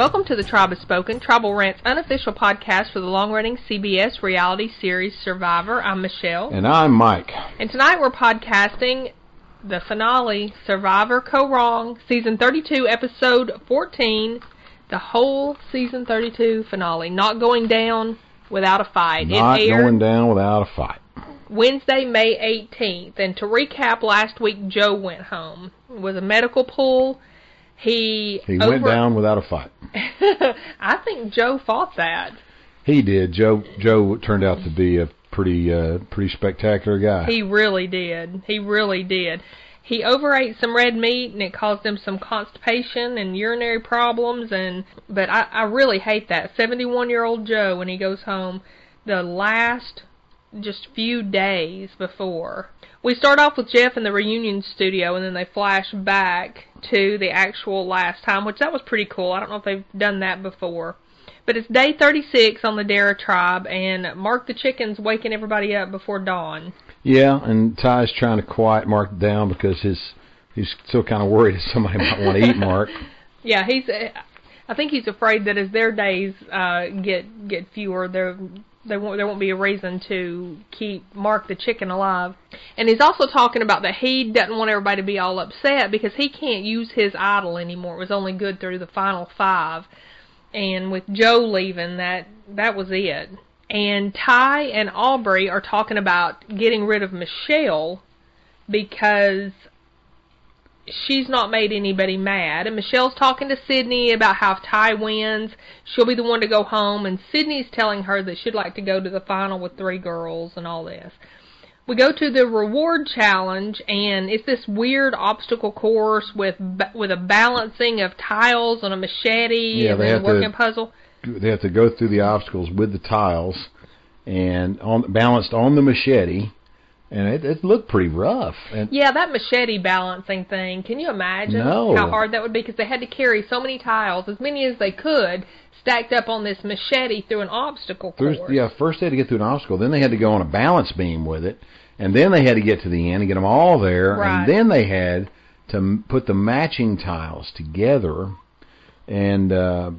Welcome to the Tribe Has Spoken, Tribal Rant's unofficial podcast for the long-running CBS reality series Survivor. I'm Michelle. And I'm Mike. And tonight we're podcasting the finale, Survivor Kaôh Rōng, season 32, episode 14, the whole season 32 finale. Not going down without a fight. Not going down without a fight. Wednesday, May 18th. And to recap, last week Joe went home. It was a medical pull. He He over- went down without a fight. I think Joe fought that. He did. Joe Joe turned out to be a pretty uh, pretty spectacular guy. He really did. He really did. He overate some red meat and it caused him some constipation and urinary problems and but I, I really hate that. Seventy one year old Joe when he goes home the last just few days before. We start off with Jeff in the reunion studio and then they flash back to the actual last time, which that was pretty cool. I don't know if they've done that before. But it's day 36 on the Dara tribe, and Mark the Chicken's waking everybody up before dawn. yeah, and Tai's trying to quiet Mark down because his he's still kind of worried that somebody might want to eat Mark. Yeah, he's. I think he's afraid that as their days uh, get get fewer, there they won't there won't be a reason to keep Mark the chicken alive. And he's also talking about that he doesn't want everybody to be all upset because he can't use his idol anymore. It was only good through the final five, and with Joe leaving, that that was it. And Tai and Aubrey are talking about getting rid of Michelle because she's not made anybody mad. And Michelle's talking to Cydney about how if Tai wins, she'll be the one to go home. And Cydney's telling her that she'd like to go to the final with three girls and all this. We go to the reward challenge, and it's this weird obstacle course with with a balancing of tiles on a machete Yeah, and then to- working a puzzle. They have to go through the obstacles with the tiles and on balanced on the machete, and it, it looked pretty rough. And Yeah, that machete balancing thing. Can you imagine No. how hard that would be? Because they had to carry so many tiles, as many as they could, stacked up on this machete through an obstacle course. There's, yeah, first they had to get through an obstacle, then they had to go on a balance beam with it, and then they had to get to the end and get them all there, Right. and then they had to put the matching tiles together, and uh,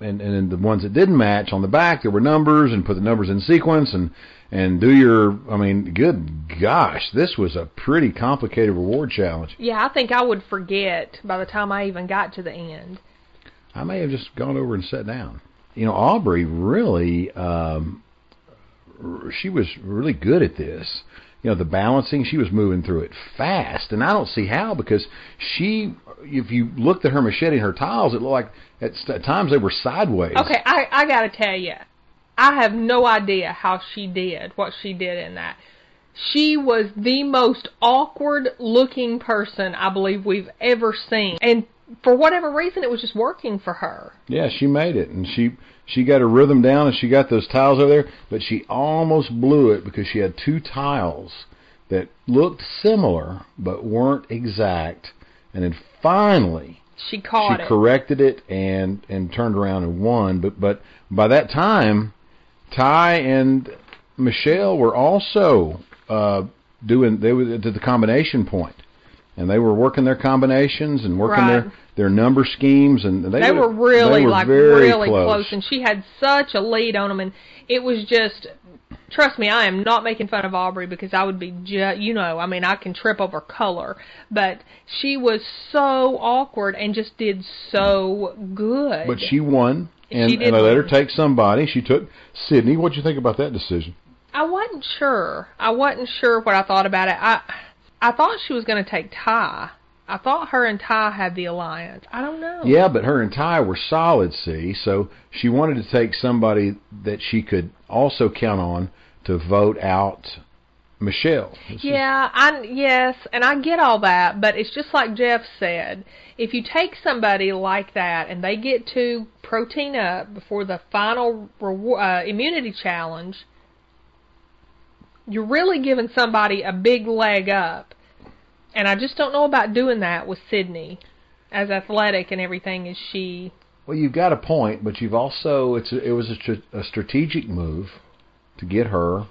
and and then the ones that didn't match on the back there were numbers, and put the numbers in sequence, and and do your, I mean, good gosh, this was a pretty complicated reward challenge. Yeah, I think I would forget by the time I even got to the end. I may have just gone over and sat down. You know, Aubrey really, um, she was really good at this. You know, the balancing, she was moving through it fast, and I don't see how because she, if you looked at her machete and her tiles, it looked like at, at times they were sideways. Okay, I I gotta tell you, I have no idea how she did what she did in that. She was the most awkward looking person I believe we've ever seen, and for whatever reason, it was just working for her. Yeah, she made it, and she she got her rhythm down, and she got those tiles over there, but she almost blew it because she had two tiles that looked similar but weren't exact, and then finally She caught she it. corrected it and and turned around and won. But but by that time, Tai and Michelle were also uh, doing they were at the combination point, and they were working their combinations and working Right. their their number schemes, and they, they were were really they were like very really close. and she had such a lead on them and it was just trust me i am not making fun of aubrey because i would be ju- you know i mean i can trip over color but she was so awkward and just did so good But she won, and, She and they let her take somebody. She took Cydney. What'd you think about that decision? i wasn't sure i wasn't sure what i thought about it i i thought she was going to take tai i thought her and tai had the alliance i don't know Yeah, but her and Tai were solid, see, so she wanted to take somebody that she could also count on to vote out Michelle. This is- Yeah, I yes, and I get all that, but it's just like Jeff said. If you take somebody like that and they get to protein up before the final reward, uh, immunity challenge, you're really giving somebody a big leg up. And I just don't know about doing that with Cydney, as athletic and everything as she. Well, you've got a point, but you've also it's a, it was a, a strategic move to get her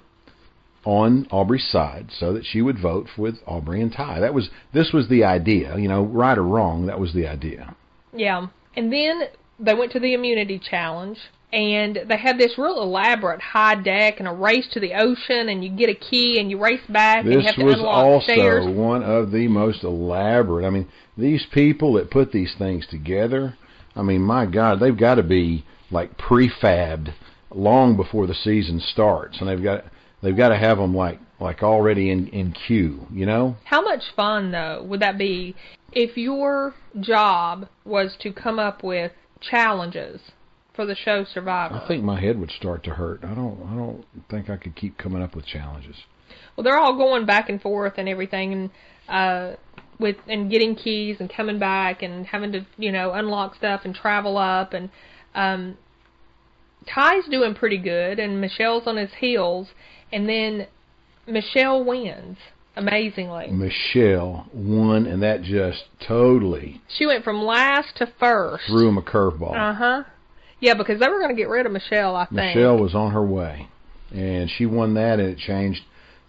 on Aubrey's side so that she would vote with Aubrey and Tai. That was this was the idea, you know, right or wrong, that was the idea. Yeah. And then they went to the immunity challenge and they had this real elaborate high deck and a race to the ocean and you get a key and you race back and you have to was unlock also stairs. one of the most elaborate. I mean, these people that put these things together, I mean, my God, they've got to be like prefabbed long before the season starts, and they've got they've got to have them like like already in in queue, you know? How much fun though would that be if your job was to come up with challenges for the show Survivor? I think my head would start to hurt. I don't I don't think I could keep coming up with challenges. Well, they're all going back and forth and everything, and uh, with and getting keys and coming back and having to you know unlock stuff and travel up and um, Tai's doing pretty good and Michelle's on his heels, and then Michelle wins amazingly. Michelle won, and that just totally She went from last to first. threw him a curveball. Uh huh. Yeah, because they were going to get rid of Michelle, I think. Michelle was on her way, and she won that, and it changed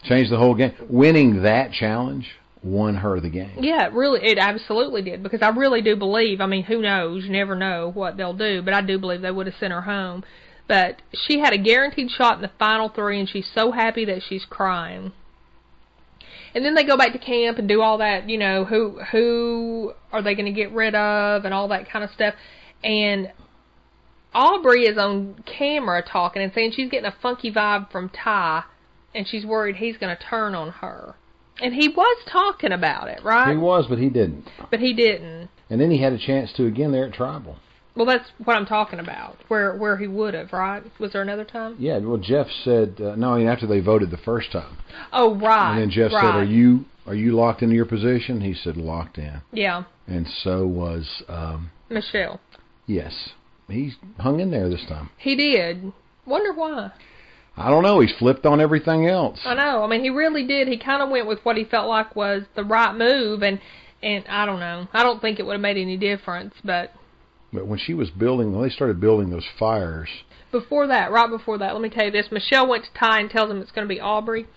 changed the whole game. Winning that challenge won her the game. Yeah, it really, it absolutely did because I really do believe. I mean, who knows? You never know what they'll do, but I do believe they would have sent her home. But she had a guaranteed shot in the final three, and she's so happy that she's crying. And then they go back to camp and do all that, you know, who who are they going to get rid of and all that kind of stuff. And Aubrey is on camera talking and saying she's getting a funky vibe from Tai, and she's worried he's going to turn on her. And he was talking about it, right? He was, but he didn't. But he didn't. And then he had a chance to again there at Tribal. Well, that's what I'm talking about. Where where he would have, right? Was there another time? Yeah, well, Jeff said uh, no. I mean, after they voted the first time, Oh, right. and then Jeff right. said, "Are you are you locked into your position?" He said, "Locked in," Yeah, and so was um, Michelle. yes. He hung in there this time. He did. Wonder why. I don't know. He's flipped on everything else. I know. I mean, he really did. He kind of went with what he felt like was the right move, and and I don't know. I don't think it would have made any difference, but But when she was building, when they started building those fires, before that, right before that, let me tell you this. Michelle went to Tai and tells him it's going to be Aubrey.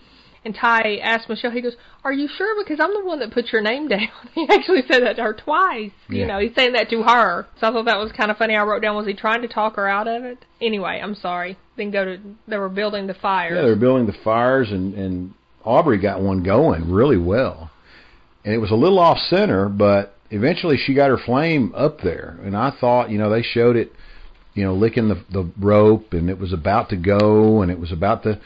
And Tai asked Michelle, he goes, Are you sure? Because I'm the one that put your name down. He actually said that to her twice. You know, he's saying that to her. So I thought that was kind of funny. I wrote down, Was he trying to talk her out of it? Anyway, I'm sorry. Then go to, they were building the fires. Yeah, they were building the fires, and and Aubrey got one going really well, and it was a little off center, but eventually she got her flame up there, and I thought, you know, they showed it, you know, licking the the rope, and it was about to go, and it was about to,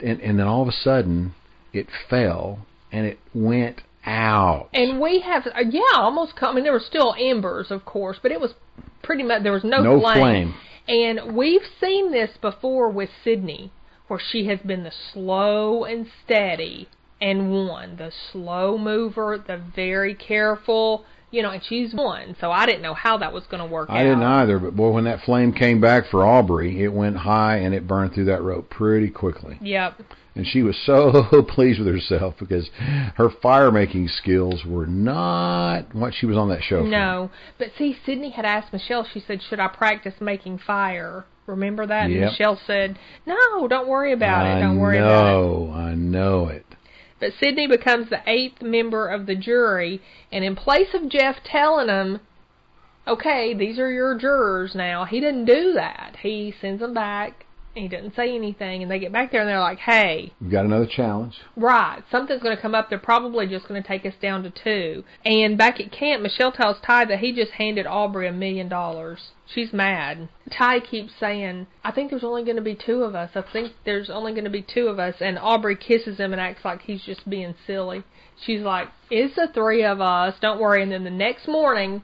and and then all of a sudden it fell and it went out. And we have, uh, yeah, almost. I mean, there were still embers, of course, but it was pretty much there was no, No flame. flame. And we've seen this before with Cydney, where she has been the slow and steady and won, the slow mover, the very careful, you know, and she's won. So I didn't know how that was going to work out. I didn't either, but boy, when that flame came back for Aubrey, it went high and it burned through that rope pretty quickly. Yep. and she was so pleased with herself because her fire making skills were not what she was on that show for. No, but see, Cydney had asked Michelle. She said, "Should I practice making fire?" Remember that? And Michelle said, "No, don't worry about I it. Don't worry about it." know, I know it. But Cydney becomes the eighth member of the jury, and in place of Jeff telling them, "Okay, these are your jurors now," he didn't do that. He sends them back. And He doesn't say anything, and they get back there and they're like, "Hey, We've got another challenge. Right. Something's going to come up. They're probably just going to take us down to two. And back at camp, Michelle tells Tai that he just handed Aubrey a million dollars. She's mad. Tai keeps saying, I think there's only going to be two of us. I think there's only going to be two of us. And Aubrey kisses him and acts like he's just being silly. She's like, It's the three of us. Don't worry. And then the next morning,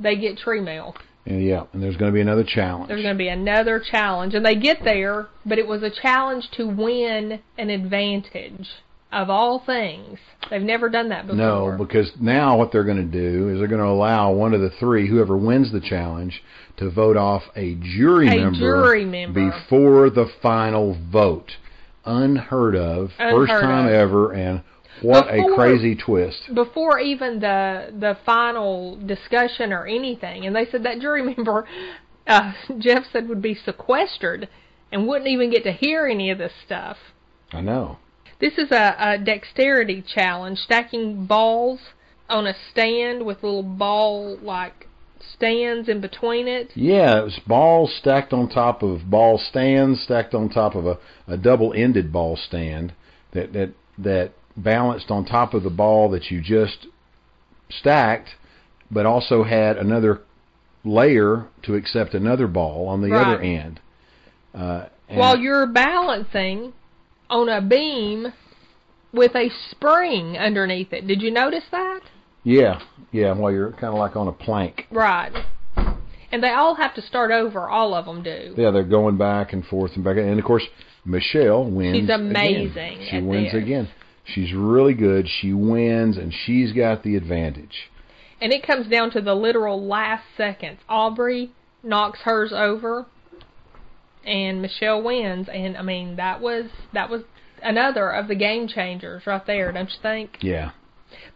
they get tree mail. Yeah, and there's going to be another challenge. There's going to be another challenge. And they get there, but it was a challenge to win an advantage. Of all things. They've never done that before. no, because now what they're going to do is they're going to allow one of the three, whoever wins the challenge, to vote off a jury A member jury member. before the final vote. Unheard of, first time of. ever, and what a crazy twist. before even the the final discussion or anything. And they said that jury member, uh, Jeff said, would be sequestered and wouldn't even get to hear any of this stuff. I know. This is a, a dexterity challenge, stacking balls on a stand with little ball like stands in between it. Yeah, it was balls stacked on top of ball stands, stacked on top of a, a double-ended ball stand that that that balanced on top of the ball that you just stacked, but also had another layer to accept another ball on the Right. other end. Uh, and While you're balancing on a beam with a spring underneath it. Did you notice that? yeah, yeah, while you're kind of like on a plank. Right. And they all have to start over. All of them do. Yeah, they're going back and forth and back, and of course Michelle wins. She's amazing Again. She wins this. again. She's really good. She wins, and she's got the advantage. And it comes down to the literal last seconds. Aubrey knocks hers over, and Michelle wins. And I mean, that was that was another of the game changers right there, don't you think? Yeah,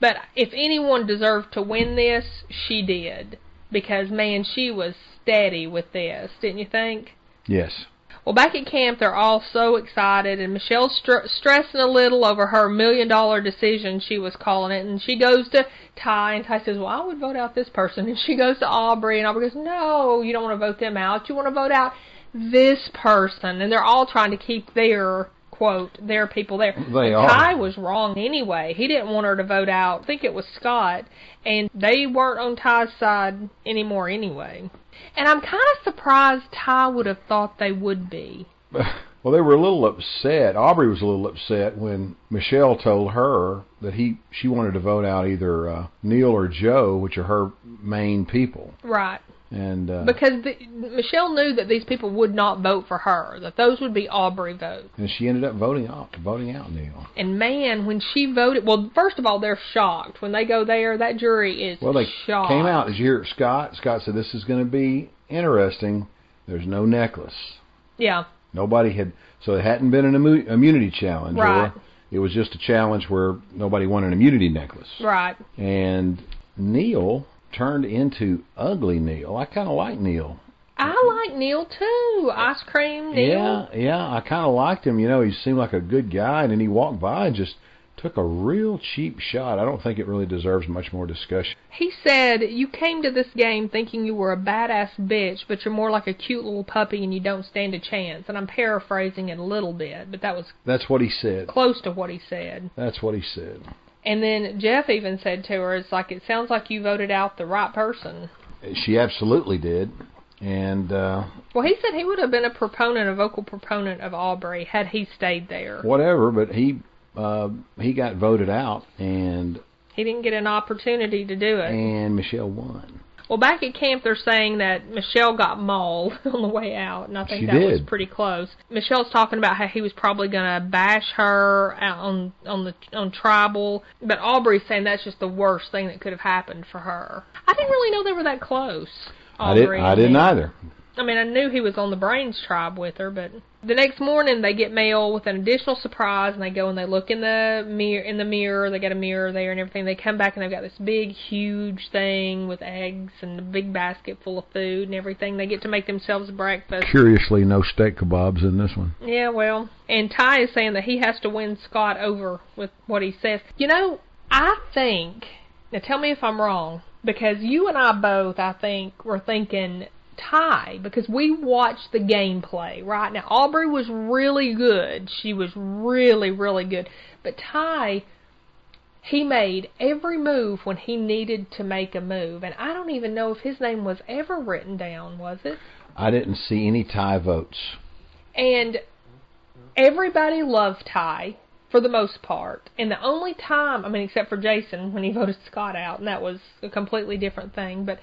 But if anyone deserved to win this, she did. Because man, she was steady with this, didn't you think? yes. Well, back at camp, they're all so excited, and Michelle's str- stressing a little over her million dollar decision, she was calling it. And she goes to Tai, and Tai says, Well, I would vote out this person. And she goes to Aubrey, and Aubrey goes, No, you don't want to vote them out. You want to vote out this person. And they're all trying to keep their, quote, their people there. They are. Tai was wrong anyway. He didn't want her to vote out. I think it was Scot. And they weren't on Tai's side anymore anyway. And I'm kind of surprised Tai would have thought they would be. Well, they were a little upset. Aubrey was a little upset when Michelle told her that he she wanted to vote out either uh, Neal or Joe, which are her main people. Right. And uh, Because the, Michelle knew that these people would not vote for her, that those would be Aubrey votes. and she ended up voting out voting out Neal. And man, when she voted, well, first of all, they're shocked. When they go there, that jury is Well, they shocked. came out. Did you hear Scot? Scot said this is going to be interesting. There's no necklace. Yeah, Nobody had so it hadn't been an immu- immunity challenge, Right. or it was just a challenge where nobody won an immunity necklace. right. And Neal turned into ugly Neal. I kind of like Neal. I like Neal too. Ice cream Neal. Yeah, yeah, I kind of liked him. You know, he seemed like a good guy, and then he walked by and just took a real cheap shot. I don't think it really deserves much more discussion. He said, You came to this game thinking you were a badass bitch, but you're more like a cute little puppy and you don't stand a chance. And I'm paraphrasing it a little bit, but that was That's what he said. close to what he said. That's what he said. And then Jeff even said to her, It's like, it sounds like you voted out the right person. She absolutely did. And uh Well, he said he would have been a proponent, a vocal proponent of Aubrey had he stayed there. whatever, but he uh he got voted out and He didn't get an opportunity to do it. and Michelle won. Well, back at camp, they're saying that Michelle got mauled on the way out, and I think She that was pretty close. Michelle's talking about how he was probably going to bash her out on on the on tribal, but Aubrey's saying that's just the worst thing that could have happened for her. I didn't really know they were that close. I didn't I didn't either. I mean, I knew he was on the Brains tribe with her, but the next morning they get mail with an additional surprise, and they go and they look in the mirror. In the mirror, they got a mirror there and everything. They come back and they've got this big, huge thing with eggs and a big basket full of food and everything. They get to make themselves breakfast. Curiously no steak kebabs in this one. Yeah, well, and Tai is saying that he has to win Scot over with what he says. You know, I think. Now, tell me if I'm wrong, because you and I both, I think, were thinking Tai, because we watched the gameplay, right? Now, Aubrey was really good. She was really, really good. But Tai, he made every move when he needed to make a move. And I don't even know if his name was ever written down, was it? I didn't see any tie votes. And everybody loved Tai for the most part. And the only time, I mean, except for Jason when he voted Scot out, and that was a completely different thing. But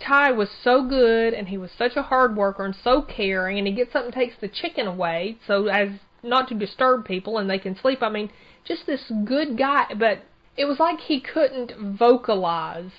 Tai was so good, and he was such a hard worker and so caring, and he gets up and takes the chicken away so as not to disturb people and they can sleep. I mean, just this good guy. But it was like he couldn't vocalize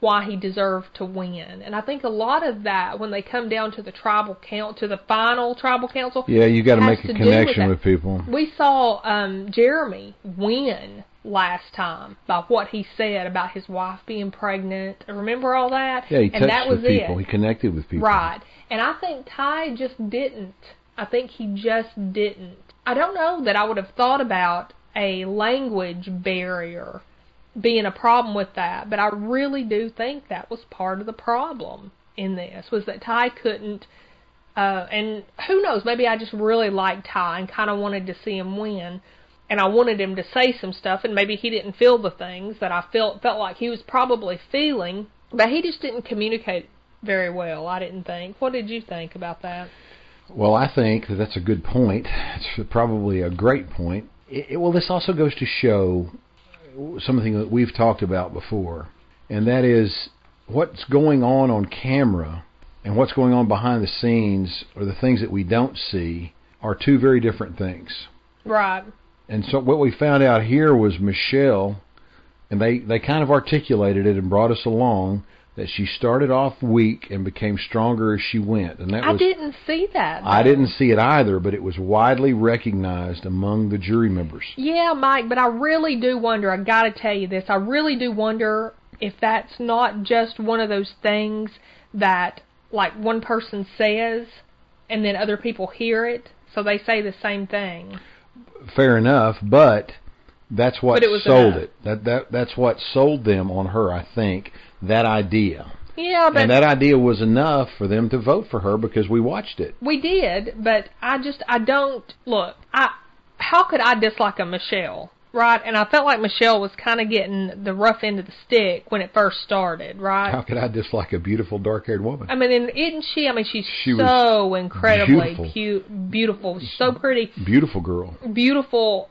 why he deserved to win. And I think a lot of that, when they come down to the tribal count, to the final tribal council, Yeah, you got to make a do with connection with people. we saw um, Jeremy win last time by what he said about his wife being pregnant. Remember all that? Yeah, he and that was with people. it. He connected with people. Right. And I think Tai just didn't. I think he just didn't. I don't know that I would have thought about a language barrier being a problem with that, but I really do think that was part of the problem in this was that Tai couldn't. Uh, and who knows? Maybe I just really liked Tai and kind of wanted to see him win, and I wanted him to say some stuff, and maybe he didn't feel the things that I felt felt like he was probably feeling, but he just didn't communicate very well. I didn't think. What did you think about that? Well, I think that that's a good point. It's probably a great point. It, it, well, this also goes to show something that we've talked about before, and that is what's going on on camera and what's going on behind the scenes, or the things that we don't see, are two very different things. Right. And so what we found out here was Michelle, and they they kind of articulated it and brought us along that she started off weak and became stronger as she went. And that I was didn't see that. I didn't see it either, but it was widely recognized among the jury members. Yeah, Mike, but I really do wonder. I got to tell you this. I really do wonder if that's not just one of those things that like one person says and then other people hear it, so they say the same thing. Fair enough, but that's what But it sold enough. it. That that that's what sold them on her, I think. That idea. Yeah, but and that idea was enough for them to vote for her because we watched it. We did, but I just I don't look. I how could I dislike a Michelle, right? And I felt like Michelle was kind of getting the rough end of the stick when it first started, right? How could I dislike a beautiful dark-haired woman? I mean, and isn't she? I mean, she's She so incredibly beautiful. pu- beautiful, so pretty, Beautiful girl. beautiful.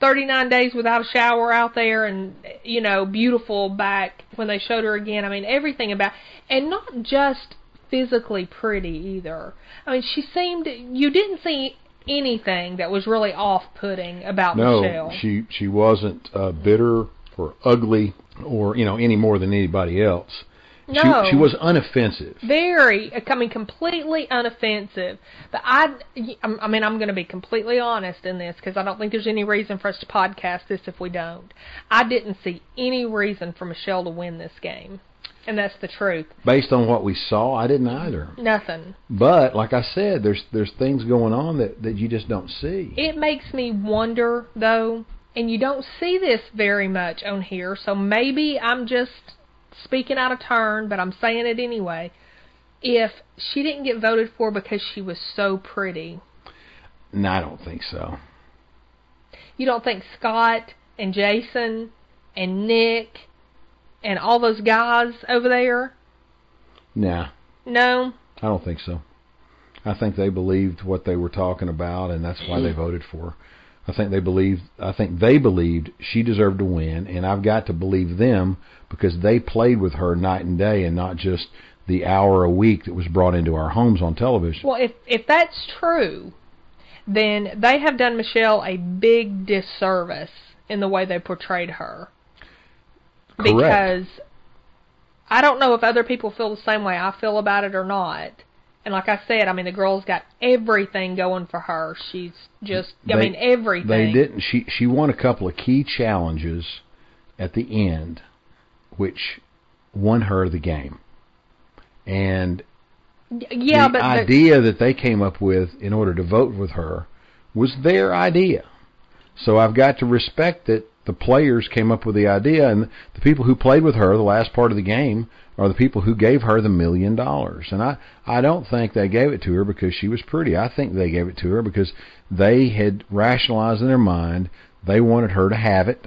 39 days without a shower out there and you know beautiful back when they showed her again i mean everything about and not just physically pretty either i mean she seemed you didn't see anything that was really off-putting about No, michelle she she wasn't uh, bitter or ugly or you know any more than anybody else. No. She she was unoffensive. very I mean completely unoffensive. But I I mean I'm going to be completely honest in this because I don't think there's any reason for us to podcast this if we don't. I didn't see any reason for Michelle to win this game. And that's the truth. Based on what we saw, I didn't either. Nothing. But like I said, there's there's things going on that that you just don't see. It makes me wonder though, and you don't see this very much on here, so maybe I'm just speaking out of turn, but I'm saying it anyway. If she didn't get voted for because she was so pretty, No, I don't think so. You don't think Scot and Jason and Nick and all those guys over there? Nah, No. I don't think so. I think they believed what they were talking about, and that's why they voted for her. I think they believed. I think they believed she deserved to win, and I've got to believe them because they played with her night and day, and not just the hour a week that was brought into our homes on television. Well, if if that's true, then they have done Michelle a big disservice in the way they portrayed her. Correct. Because I don't know if other people feel the same way I feel about it or not. And like I said, I mean the girl's got everything going for her. She's just I They- mean everything. They didn't. She she won a couple of key challenges at the end, which won her the game. And Yeah, the but the, idea that they came up with in order to vote with her was their idea. So I've got to respect that the players came up with the idea, and the people who played with her the last part of the game are the people who gave her the million dollars. And I I don't think they gave it to her because she was pretty. I think they gave it to her because they had rationalized in their mind they wanted her to have it.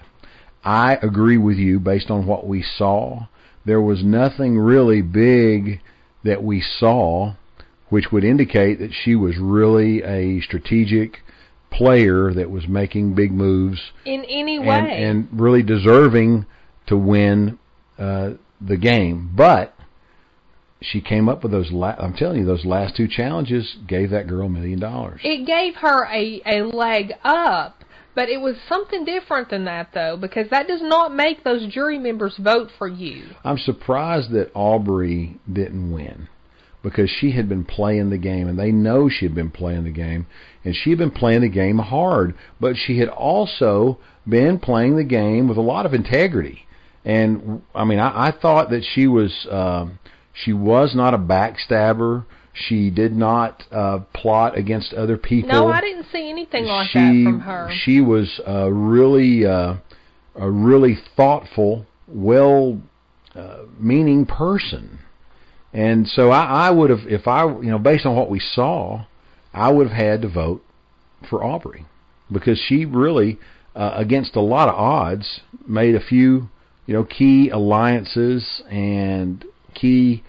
I agree with you based on what we saw. There was nothing really big that we saw which would indicate that she was really a strategic player that was making big moves in any way. and, and really deserving to win uh, the game. But she came up with those. La- I'm telling you, those last two challenges gave that girl a million dollars. it gave her a a leg up but it was something different than that though because that does not make those jury members vote for you I'm surprised that Aubrey didn't win because she had been playing the game and they know she had been playing the game and she had been playing the game hard, but she had also been playing the game with a lot of integrity. And I mean, I, I thought that she was um, she was not a backstabber. She did not uh, plot against other people no i didn't see anything like she that from her she was uh, really uh, a really thoughtful, well uh, meaning person. And so I, I would have, if I, you know, based on what we saw, I would have had to vote for Aubrey because she really, uh, against a lot of odds, made a few, you know, key alliances and key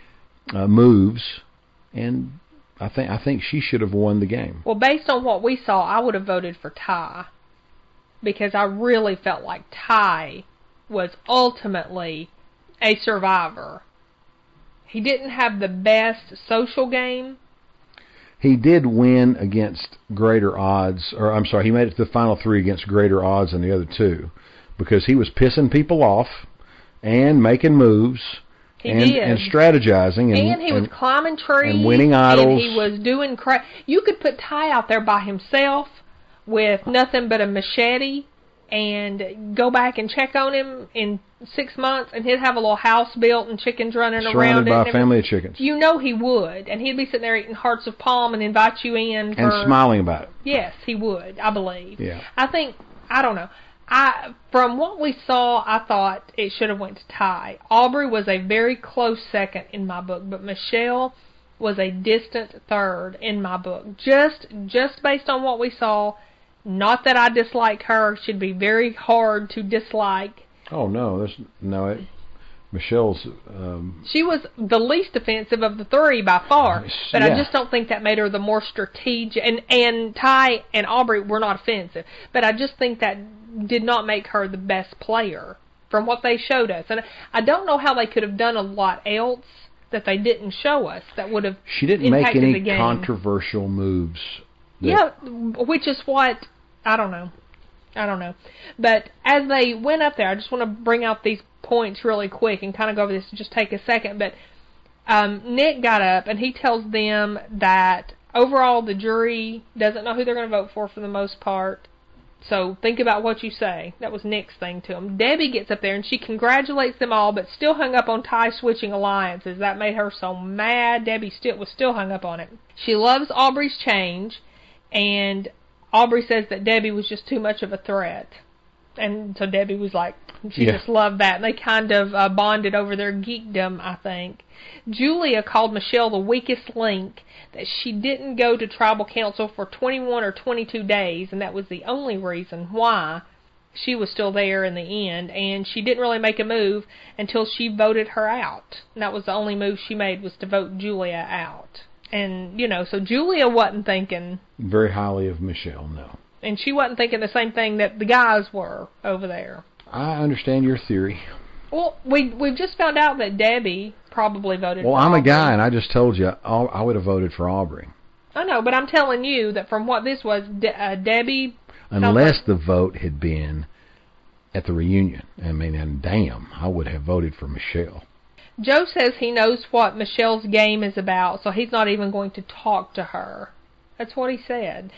uh, moves, and I think I think she should have won the game. Well, based on what we saw, I would have voted for Tai because I really felt like Tai was ultimately a survivor. He didn't have the best social game. He did win against greater odds, or I'm sorry, he made it to the final three against greater odds than the other two because he was pissing people off and making moves He and, did. and strategizing and, and he was climbing trees and winning idols. And he was doing cra- You could put Tai out there by himself with nothing but a machete and go back and check on him in six months, and he'd have a little house built and chickens running around surrounded by a family of chickens You know he would, and he'd be sitting there eating hearts of palm and invite you in. For, and smiling about it. Yes, he would. I believe. Yeah. I think I don't know. I from what we saw, I thought it should have went to Tai. Aubrey was a very close second in my book, but Michelle was a distant third in my book. Just just based on what we saw, not that I dislike her. She'd be very hard to dislike. Oh no, there's no. It, Michelle's. Um, She was the least offensive of the three by far, but I just don't think that made her the more strategic. And and Tai and Aubrey were not offensive, but I just think that did not make her the best player from what they showed us. And I don't know how they could have done a lot else that they didn't show us that would have she didn't make any controversial moves. Yeah, which is what I don't know. I don't know. But as they went up there, I just want to bring out these points really quick and kind of go over this. Just take a second. But um, Nick got up and he tells them that overall the jury doesn't know who they're going to vote for for the most part. So think about what you say. That was Nick's thing to him. Debbie gets up there and she congratulates them all, but still hung up on Tai switching alliances. That made her so mad. Debbie still was still hung up on it. She loves Aubrey's change, and Aubrey says that Debbie was just too much of a threat. And so Debbie was like, she Yeah. just loved that. And they kind of uh, bonded over their geekdom, I think. Julia called Michelle the weakest link, that she didn't go to tribal council for 21 or 22 days, and that was the only reason why she was still there in the end. And she didn't really make a move until she voted her out. And that was the only move she made was to vote Julia out. And, you know, so Julia wasn't thinking very highly of Michelle. No, and she wasn't thinking the same thing that the guys were over there. I understand your theory. Well, we we've just found out that Debbie probably voted. Well, I'm a guy, and I just told you I I would have voted for Aubrey, I know, but I'm telling you that from what this was, De- uh, Debbie. unless the vote had been at the reunion. I mean, and damn, I would have voted for Michelle. Joe says he knows what Michelle's game is about, so he's not even going to talk to her. That's what he said.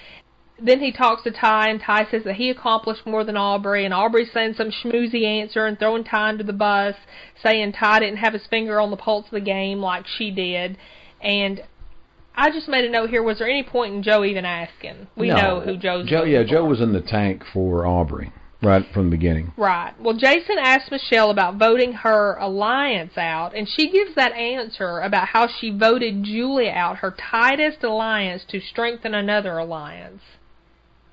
Then he talks to Tai, and Tai says that he accomplished more than Aubrey, and Aubrey's saying some schmoozy answer and throwing Tai under the bus, saying Tai didn't have his finger on the pulse of the game like she did. And I just made a note here: was there any point in Joe even asking? We No. know who Joe's. Joe. Yeah, Joe was in the tank for Aubrey right from the beginning. Right. Well, Jason asked Michelle about voting her alliance out, and she gives that answer about how she voted Julia out, her tightest alliance, to strengthen another alliance.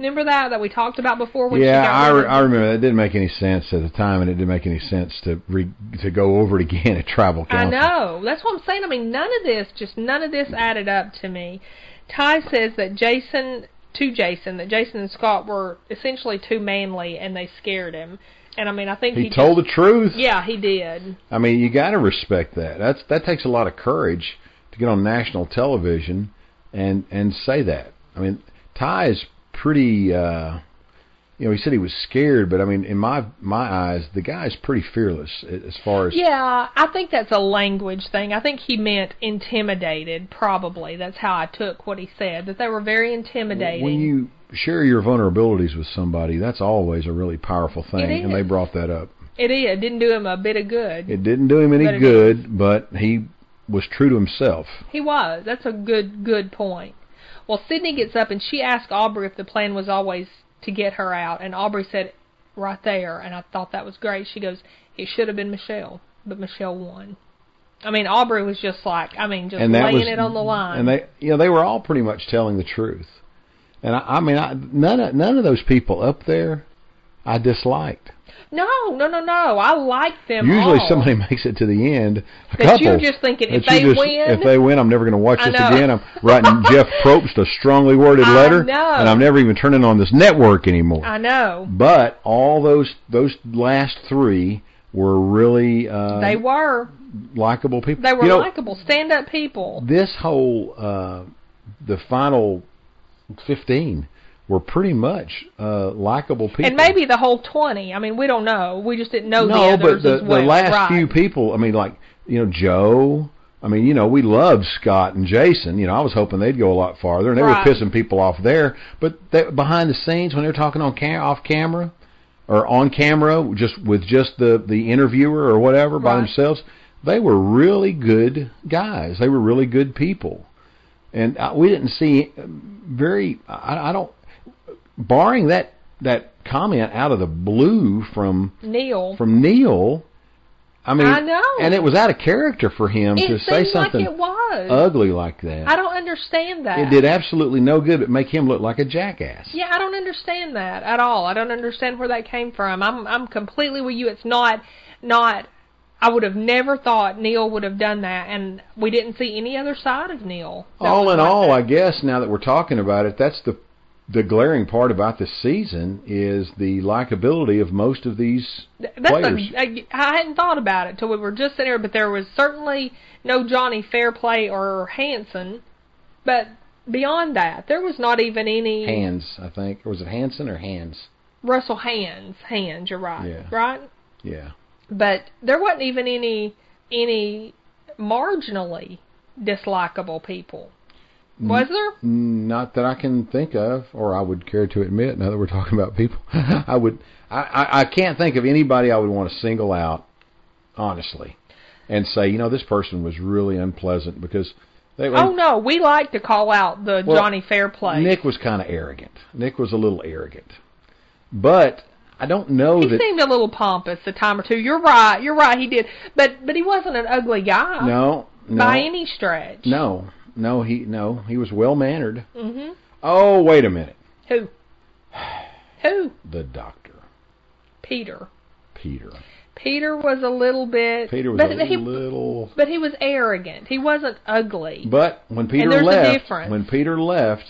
Remember that that we talked about before when yeah, she got I, re- I remember that didn't make any sense at the time, and it didn't make any sense to re- to go over it again at tribal council. I know. That's what I'm saying. I mean, none of this, just none of this added up to me. Tai says that Jason, to Jason, that Jason and Scot were essentially too manly and they scared him. And I mean, I think he, He told the truth. Yeah, he did. I mean, you got to respect that. That's that takes a lot of courage to get on national television and and say that. I mean, Tai is pretty. uh you know, he said he was scared, but I mean, in my my eyes, the guy's pretty fearless as far as Yeah, I think that's a language thing. I think he meant intimidated, probably. That's how I took what he said, that they were very intimidating. when you share your vulnerabilities with somebody. That's always a really powerful thing, and they brought that up. it is. It didn't do him a bit of good. It didn't do him any But good, but he was true to himself. He was. That's a good, good point. Well, Cydney gets up and she asks Aubrey if the plan was always to get her out, and Aubrey said right there, and I thought that was great. She goes, "It should have been Michelle, but Michelle won." I mean, Aubrey was just like, I mean, just and laying was, it on the line. And they, you know, they were all pretty much telling the truth. And I, I mean, I, none of none of those people up there, I disliked. no, no, no, no. I like them Usually, all. somebody makes it to the end. A That couple. you're just thinking, if they just- win- if they win, I'm never going to watch this again. I'm writing Jeff Probst a strongly worded I letter, know. and I'm never even turning on this network anymore. I know But all those those last three were really uh, they were. likable people. They were you know, likable, stand-up people. This whole uh, the final fifteen were pretty much uh, likable people. And maybe the whole twenty. I mean, we don't know. We just didn't know the no, others but the, as well. the last right. few people. I mean, like you know, Joe. I mean, you know, we loved Scot and Jason. You know, I was hoping they'd go a lot farther, and they Right. were pissing people off there. But they, behind the scenes, when they're talking on cam- off camera or on camera, just with just the the interviewer or whatever by Right. themselves, they were really good guys. They were really good people, and uh, we didn't see very. I, I don't, barring that that comment out of the blue from Neal. from Neal. I mean, I know. and it was out of character for him it to say something like it was. ugly like that. I don't understand that. It did absolutely no good but make him look like a jackass. Yeah, I don't understand that at all. I don't understand where that came from. I'm I'm completely with you. It's not not I would have never thought Neal would have done that and we didn't see any other side of Neal. all in like all, that. I guess now that we're talking about it, that's the the glaring part about this season is the likability of most of these Th- That's players. a, I I hadn't thought about it till we were just sitting here, but there was certainly no Johnny Fairplay or Hanson. But beyond that, there was not even any Hantz, I think. Or was it Hanson or Hantz? Russell Hantz. Hantz, you're right. Yeah. Right? Yeah. But there wasn't even any any marginally dislikable people. Was there? Not that I can think of, or I would care to admit. Now that we're talking about people, I would. I, I, I can't think of anybody I would want to single out, honestly, and say, you know, this person was really unpleasant because they. Oh no, we like to call out the Well, Johnny Fairplay. Nick was kind of arrogant. Nick was a little arrogant, but I don't know he that. seemed a little pompous a time or two. You're right. You're right. He did, but but he wasn't an ugly guy no, no, by any stretch. no, no. He no. He was well mannered. Mhm. Oh, wait a minute. Who? Who? The doctor, Peter. Peter. Peter was a little bit. Peter was but a he, little. But he was arrogant. He wasn't ugly. But when Peter left, when Peter left,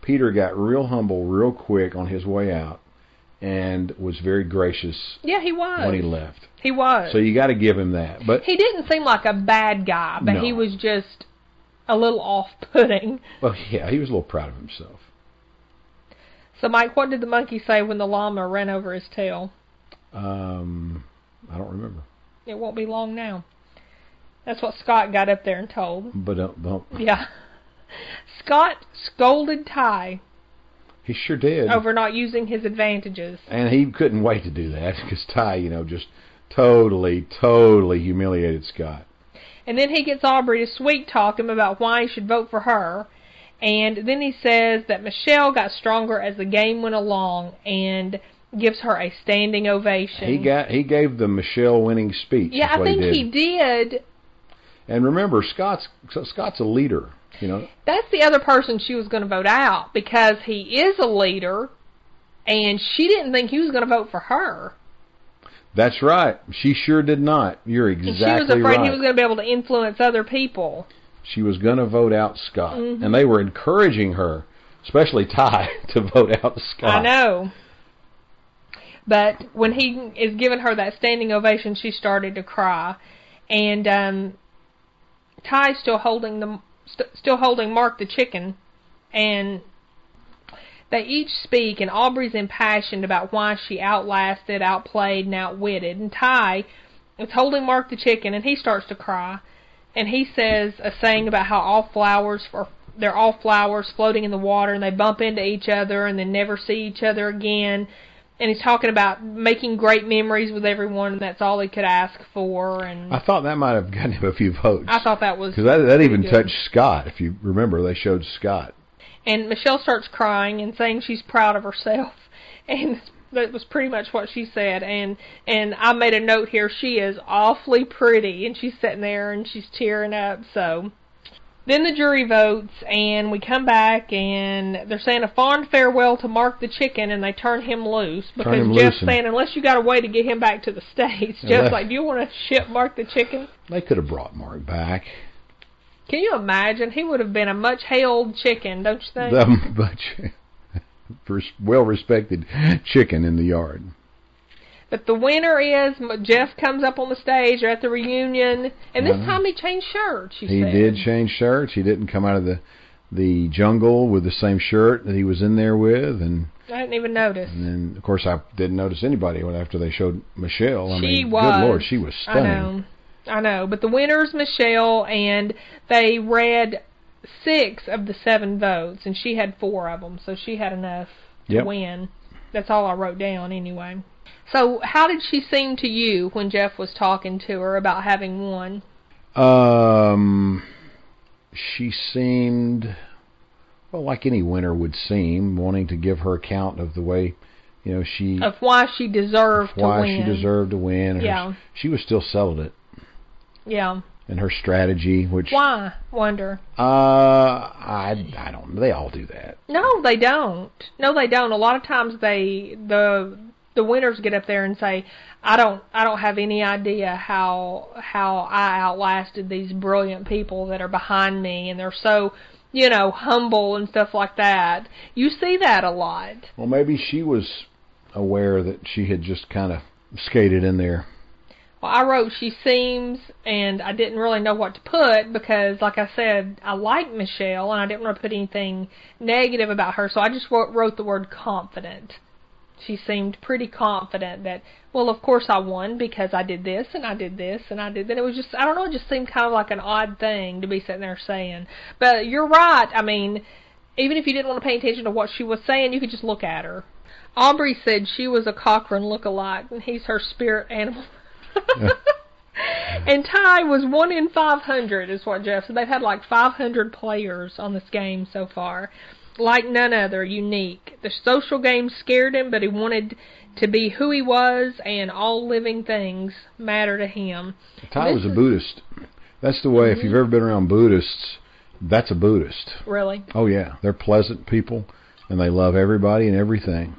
Peter got real humble real quick on his way out, and was very gracious yeah, he was. when he left. He was. So you got to give him that. But he didn't seem like a bad guy, but No. he was just a little off-putting. well, yeah, he was a little proud of himself. So, Mike, what did the monkey say when the llama ran over his tail? Um, I don't remember, It won't be long now. That's what Scot got up there and told. but don't, don't Yeah. Scot scolded Tai he sure did. over not using his advantages. And he couldn't wait to do that because Tai, you know, just totally, totally humiliated Scot. And then he gets Aubrey to sweet talk him about why he should vote for her. And then he says that Michelle got stronger as the game went along and gives her a standing ovation. He got he gave the Michelle winning speech. yeah, I think he he did. did. And remember, Scot's Scot's a leader. You know, That's the other person she was going to vote out because he is a leader, and she didn't think he was going to vote for her. That's right. She sure did not. You're exactly right. she was afraid right. he was going to be able to influence other people. she was going to vote out Scot, Mhm. and they were encouraging her, especially Tai, to vote out Scot. I know. But when he is giving her that standing ovation, she started to cry, and um, Tai's still holding the st- still holding Mark the chicken, and they each speak, and Aubrey's impassioned about why she outlasted, outplayed, and outwitted, and Tai is holding Mark the chicken, and he starts to cry, and he says a saying about how all flowers are they're all flowers floating in the water, and they bump into each other, and then never see each other again. And he's talking about making great memories with everyone, and that's all he could ask for. And I thought that might have gotten him a few votes. I thought that was because that that even good. touched Scot. If you remember, they showed Scot. And Michelle starts crying and saying she's proud of herself. And That was pretty much what she said, and and I made a note here. She is awfully pretty, and she's sitting there and she's tearing up. So then the jury votes, and we come back, and they're saying a fond farewell to Mark the chicken, and they turn him loose because him Jeff's loose saying unless you got a way to get him back to the states, Jeff's like, do you want to ship Mark the chicken? They could have brought Mark back. Can you imagine? He would have been a much hailed chicken, don't you think? The much well respected chicken in the yard. But the winner is Jeff comes up on the stage or at the reunion, and this Mhm. time he changed shirts. You He said. did change shirts. He didn't come out of the the jungle with the same shirt that he was in there with, and, I didn't even notice. and then of course I didn't notice anybody when after they showed Michelle. I she mean, was. good lord, she was stunning. I know. But the winner's Michelle, and they read six of the seven votes, and she had four of them, so she had enough to win. That's all I wrote down anyway. So, how did she seem to you when Jeff was talking to her about having won? Um, she seemed well like any winner would seem, wanting to give her account of the way, you know, she Of why she deserved to why win. she deserved to win. and her- Yeah. she was still selling it, Yeah. and her strategy, which Why? Wonder. uh, I I don't. They all do that. No, they don't. No, they don't. A lot of times they the the winners get up there and say, "I don't I don't have any idea how how I outlasted these brilliant people that are behind me and they're so, you know, humble and stuff like that." You see that a lot. Well, maybe she was aware that she had just kind of skated in there. Well, I wrote she seems, and I didn't really know what to put because, like I said, I like Michelle, and I didn't want to put anything negative about her, so I just wrote, wrote the word confident. She seemed pretty confident that, well, of course I won because I did this and I did this and I did that. It was just, I don't know, it just seemed kind of like an odd thing to be sitting there saying. But you're right. I mean, even if you didn't want to pay attention to what she was saying, you could just look at her. Aubry said she was a Cochran look-alike, and he's her spirit animal. and Tai was one in 500, is what Jeff said. They've had like 500 players on this game so far. Like none other, unique. The social game scared him, but he wanted to be who he was, and all living things matter to him. Tai This was a Buddhist. That's the way. If mm-hmm. you've ever been around Buddhists, that's a Buddhist. Really. Oh yeah, they're pleasant people, and they love everybody and everything.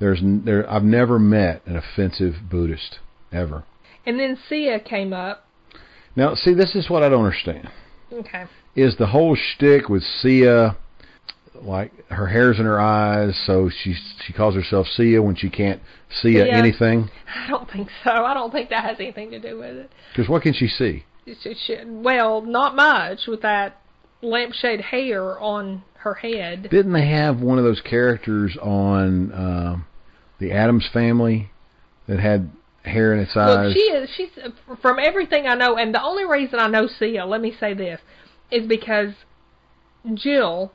There's n- there. I've never met an offensive Buddhist ever. And then Sia came up. Now, see, this is what I don't understand. Okay. Is the whole shtick with Sia like her hair's in her eyes, so she she calls herself Sia when she can't see Sia. anything? I don't think so. I don't think that has anything to do with it. Because what can she see? It's just, well, not much with that lampshade hair on her head. Didn't they have one of those characters on um the Addams Family that had hair in its eyes? Look, she is. She's from everything I know, and the only reason I know Sia, let me say this, is because Jill,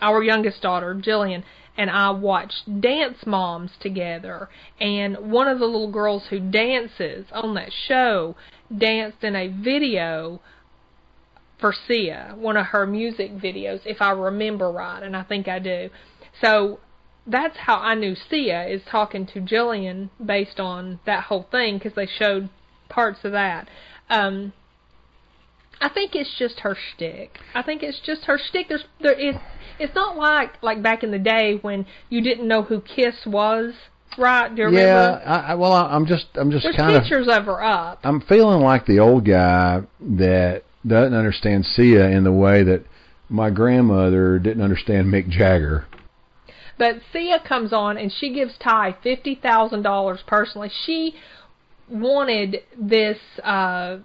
our youngest daughter, Jillian, and I watched Dance Moms together, and one of the little girls who dances on that show danced in a video for Sia, one of her music videos, if I remember right, and I think I do. So that's how I knew Sia is talking to Jillian based on that whole thing because they showed parts of that. Um, I think it's just her shtick. I think it's just her shtick. There's there is. It's not like like back in the day when you didn't know who Kiss was, right? Do you remember? yeah, I, I, well, I, I'm just I'm just kind of pictures of her up. I'm feeling like the old guy that doesn't understand Sia in the way that my grandmother didn't understand Mick Jagger. But Sia comes on and she gives Tai fifty thousand dollars personally. She wanted this. uh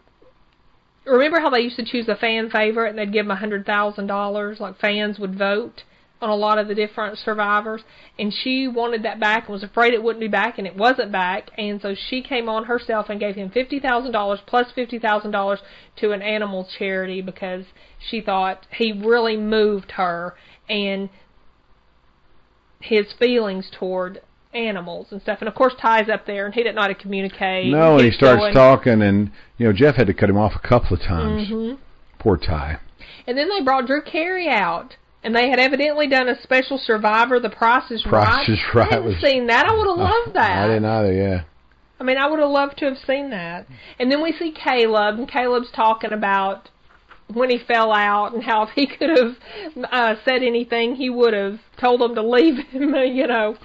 Remember how they used to choose a fan favorite and they'd give them a hundred thousand dollars? Like fans would vote on a lot of the different survivors, and she wanted that back and was afraid it wouldn't be back, and it wasn't back, and so she came on herself and gave him fifty thousand dollars plus fifty thousand dollars to an animal charity because she thought he really moved her and his feelings toward animals and stuff. And of course, Tai's up there, and he didn't know how to communicate. No, and he starts going. talking, and you know Jeff had to cut him off a couple of times. Mhm. Poor Tai. And then they brought Drew Carey out, And they had evidently done a special Survivor, The Price is Price Right. is Right I hadn't was- seen that. I would have loved that. I didn't either. Yeah. I mean, I would have loved to have seen that. And then we see Caleb, and Caleb's talking about when he fell out and how if he could have uh, said anything, he would have told them to leave him, you know.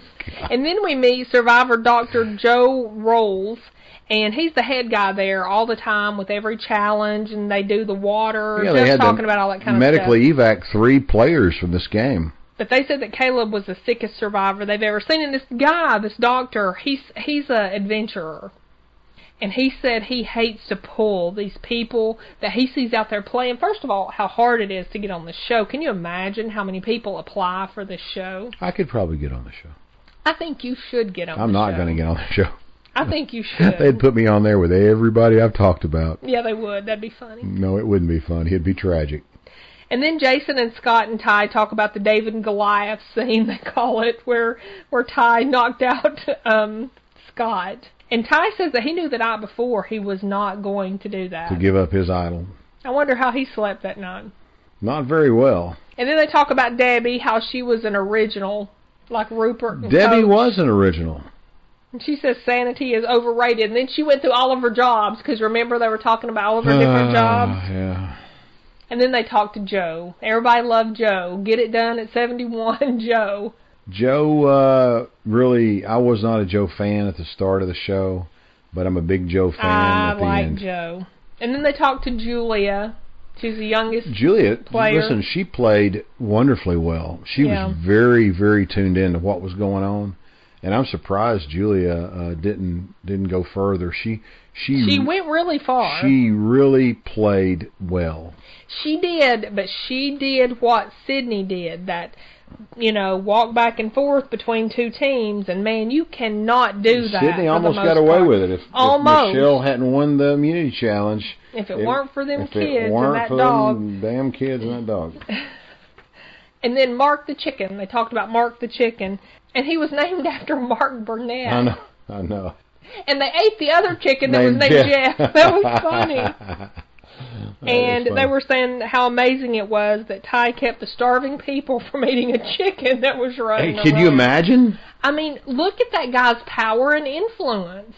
And then we meet Survivor Dr. Joe Rolls, and he's the head guy there all the time with every challenge, and they do the water. Yeah, just talking about all that kind medically of stuff. Medically evac three players from this game. But they said that Caleb was the sickest survivor they've ever seen. And this guy, this doctor, he's he's a adventurer, and he said he hates to pull these people that he sees out there playing. First of all, how hard it is to get on the show. Can you imagine how many people apply for this show? I could probably get on the show. I think you should get on. I'm not going to get on the show. I think you should. They'd put me on there with everybody I've talked about. yeah, they would. That'd be funny. No, it wouldn't be fun. It'd be tragic. And then Jason and Scot and Tai talk about the David and Goliath scene they call it, where where Tai knocked out um Scot. And Tai says that he knew the night before he was not going to do that. To give up his idol. I wonder how he slept that night. Not very well. And then they talk about Debbie, how she was an original, like Rupert. Debbie Coach. was an original. And she says sanity is overrated. And then she went through all of her jobs because remember they were talking about all of her different jobs. Ah, Yeah. And then they talked to Joe. Everybody loved Joe. Get it done at 71, Joe. Joe, uh, really, I was not a Joe fan at the start of the show, but I'm a big Joe fan I at the like end. Joe. And then they talked to Julia. She's the youngest. Juliet, player. listen, she played wonderfully well. She Yeah. was very, very tuned in to what was going on, and I'm surprised Julia uh, didn't didn't go further. She she She went really far. she really played well. She did, but she did what Cydney did. That you know, walk back and forth between two teams, and man, you cannot do that. Cydney almost got away part. with it. If, Almost. if Michelle hadn't won the immunity challenge, If it, weren't for them if kids it and that for dog. them damn kids and that dog. And then Mark the chicken. They talked about Mark the chicken, and he was named after Mark Burnett. I know, I know. And they ate the other chicken that was named Jeff. That was funny. And they were saying how amazing it was that Tai kept the starving people from eating a chicken that was running Hey, can you imagine? I mean, look at that guy's power and influence.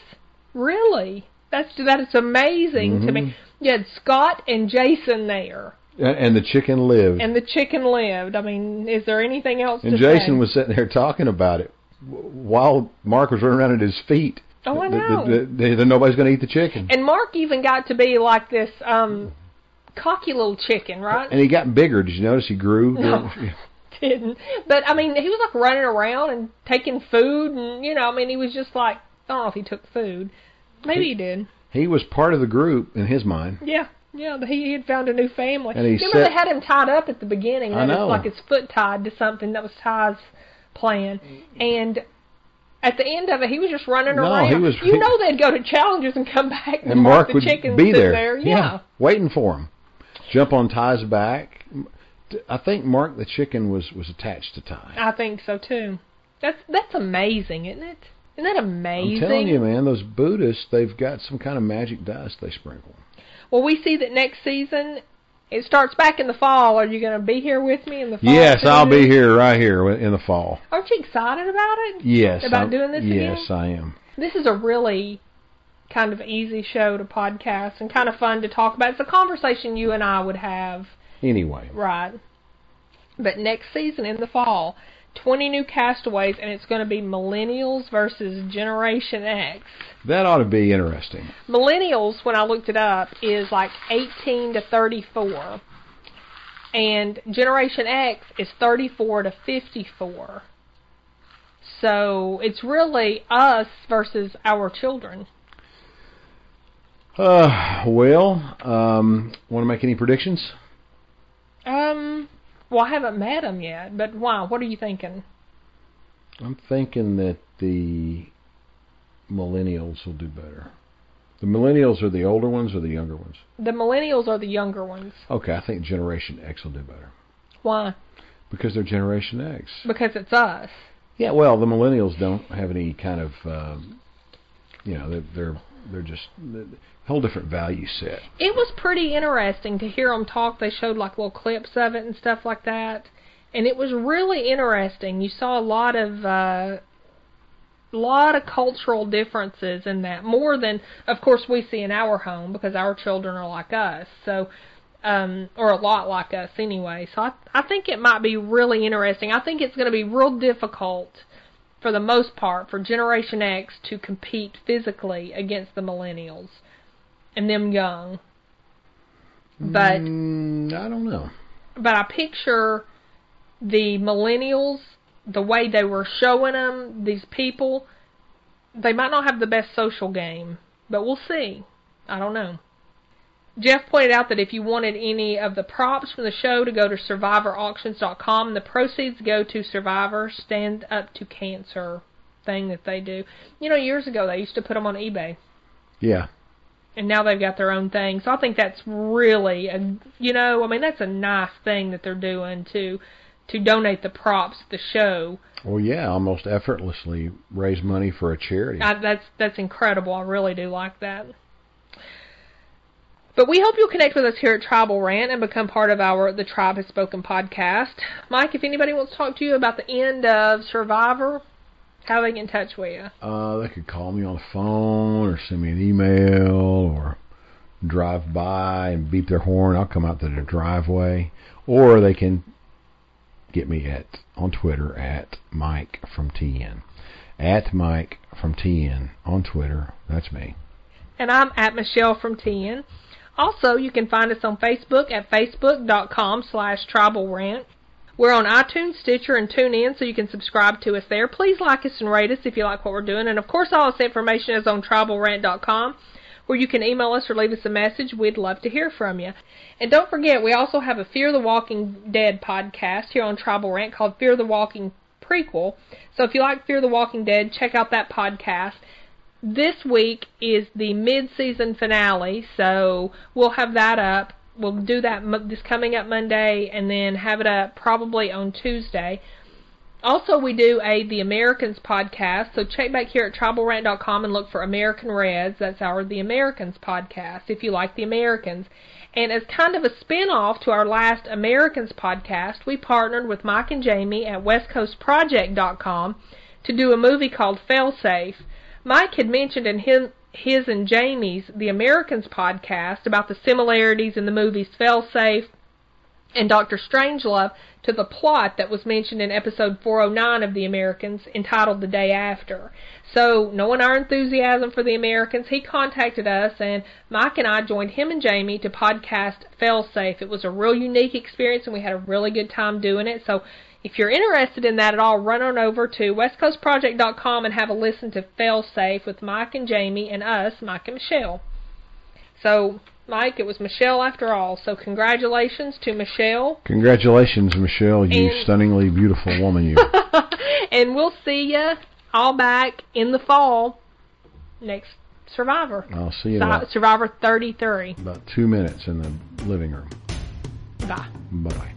Really, that's that is amazing to Mm-hmm. me. You had Scot and Jason there, And and the chicken lived. and the chicken lived. I mean, is there anything else And to Jason say? was sitting there talking about it while Mark was running around at his feet. Oh, I Th- th- know. th- th- Then nobody's going to eat the chicken. And Mark even got to be like this um cocky little chicken, right? And he got bigger. Did you notice he grew? No. Didn't. But I mean, he was like running around and taking food, and you know, I mean, he was just like I don't know if he took food. Maybe he did. He was part of the group in his mind. Yeah, yeah. but He, he had found a new family. And he Remember said- they had him tied up at the beginning. I That know. was like his foot tied to something. That was Tai's plan. And at the end of it, he was just running No, around. he was- you he- know, they'd go to challenges and come back, and, And Mark the would chicken be sitting there. Yeah. waiting for him. Jump on Tai's back. I think Mark the chicken was was attached to Tai. I think so too. That's that's amazing, isn't it? Isn't that amazing? I'm telling you, man, those Buddhists, they've got some kind of magic dust they sprinkle. Well, we see that next season it starts back in the fall. Are you going to be here with me in the fall? Yes, I'll be here right here in the fall. Aren't you excited about it? Yes. About I'm- doing this Yes, again? I am. This is a really kind of easy show to podcast and kind of fun to talk about. It's a conversation you and I would have, Anyway, right? But next season in the fall, 20 new castaways, and it's going to be millennials versus Generation X. that ought to be interesting. Millennials, when I looked it up, is like 18 to 34. And Generation X is 34 to 54. So it's really us versus our children. Uh, well, um, want to make any predictions? Um, well, I haven't met them yet, but why? what are you thinking? I'm thinking that the millennials will do better. The millennials are the older ones or the younger ones? The millennials are the younger ones. Okay, I think Generation X will do better Why? because they're Generation X. Because it's us. Yeah, well, the millennials don't have any kind of, um, you know, they're they're, they're just a whole different value set. It was pretty interesting to hear them talk. They showed like little clips of it and stuff like that. and it was really interesting. You saw a lot of uh, lot of cultural differences in that, more than of course we see in our home because our children are like us. So um, or a lot like us anyway. So I, I think it might be really interesting. I think it's going to be real difficult for the most part for Generation X to compete physically against the millennials and them young. But mm, I don't know. But I picture the millennials, the way they were showing them, these people, they might not have the best social game, but we'll see. I don't know. Jeff pointed out that if you wanted any of the props from the show to go to survivorauctions.com, the proceeds go to Survivor Stand Up to Cancer thing that they do. You know, years ago they used to put them on eBay. Yeah. And now they've got their own thing. So I think that's really a, you know, I mean that's a nice thing that they're doing to to donate the props to the show. Well, yeah, almost effortlessly raise money for a charity. I, that's that's incredible. I really do like that. But we hope you'll connect with us here at Tribal Rant and become part of our The Tribe Has Spoken podcast. Mike, if anybody wants to talk to you about the end of Survivor, how they get in touch with you? Uh, they could call me on the phone or send me an email or drive by and beep their horn. I'll come out to their driveway. Or they can get me at on Twitter at Mike from TN. At Mike from TN on Twitter. That's me. And I'm at Michelle from TN. Also, you can find us on Facebook at facebook.com slash tribalrant. We're on iTunes, Stitcher, and TuneIn, so you can subscribe to us there. Please like us and rate us if you like what we're doing. And of course, all this information is on tribalrant.com, where you can email us or leave us a message. We'd love to hear from you. And don't forget, we also have a Fear the Walking Dead podcast here on Tribal Rant called Fear the Walking Prequel. So if you like Fear the Walking Dead, check out that podcast this week is the mid-season finale, so we'll have that up. We'll do that this coming up Monday, and then have it up probably on Tuesday. Also, we do a The Americans podcast, so check back here at tribalrant.com and look for American Reds. That's our The Americans podcast, if you like The Americans. And as kind of a spin-off to our last Americans podcast, we partnered with Mike and Jamie at westcoastproject.com to do a movie called Failsafe. Mike had mentioned in his, his and Jamie's The Americans podcast about the similarities in the movies Failsafe and Doctor Strangelove to the plot that was mentioned in episode 409 of The Americans entitled The Day After. So, knowing our enthusiasm for The Americans, he contacted us and Mike and I joined him and Jamie to podcast Failsafe. It was a real unique experience and we had a really good time doing it. So, if you're interested in that at all, run on over to westcoastproject.com and have a listen to Failsafe with Mike and Jamie and us, Mike and Michelle. So, Mike, it was Michelle after all. So, congratulations to Michelle. Congratulations, Michelle, you and stunningly beautiful woman, you. and we'll see you all back in the fall next Survivor. I'll see you. About, Survivor 33. About two minutes in the living room. Bye bye.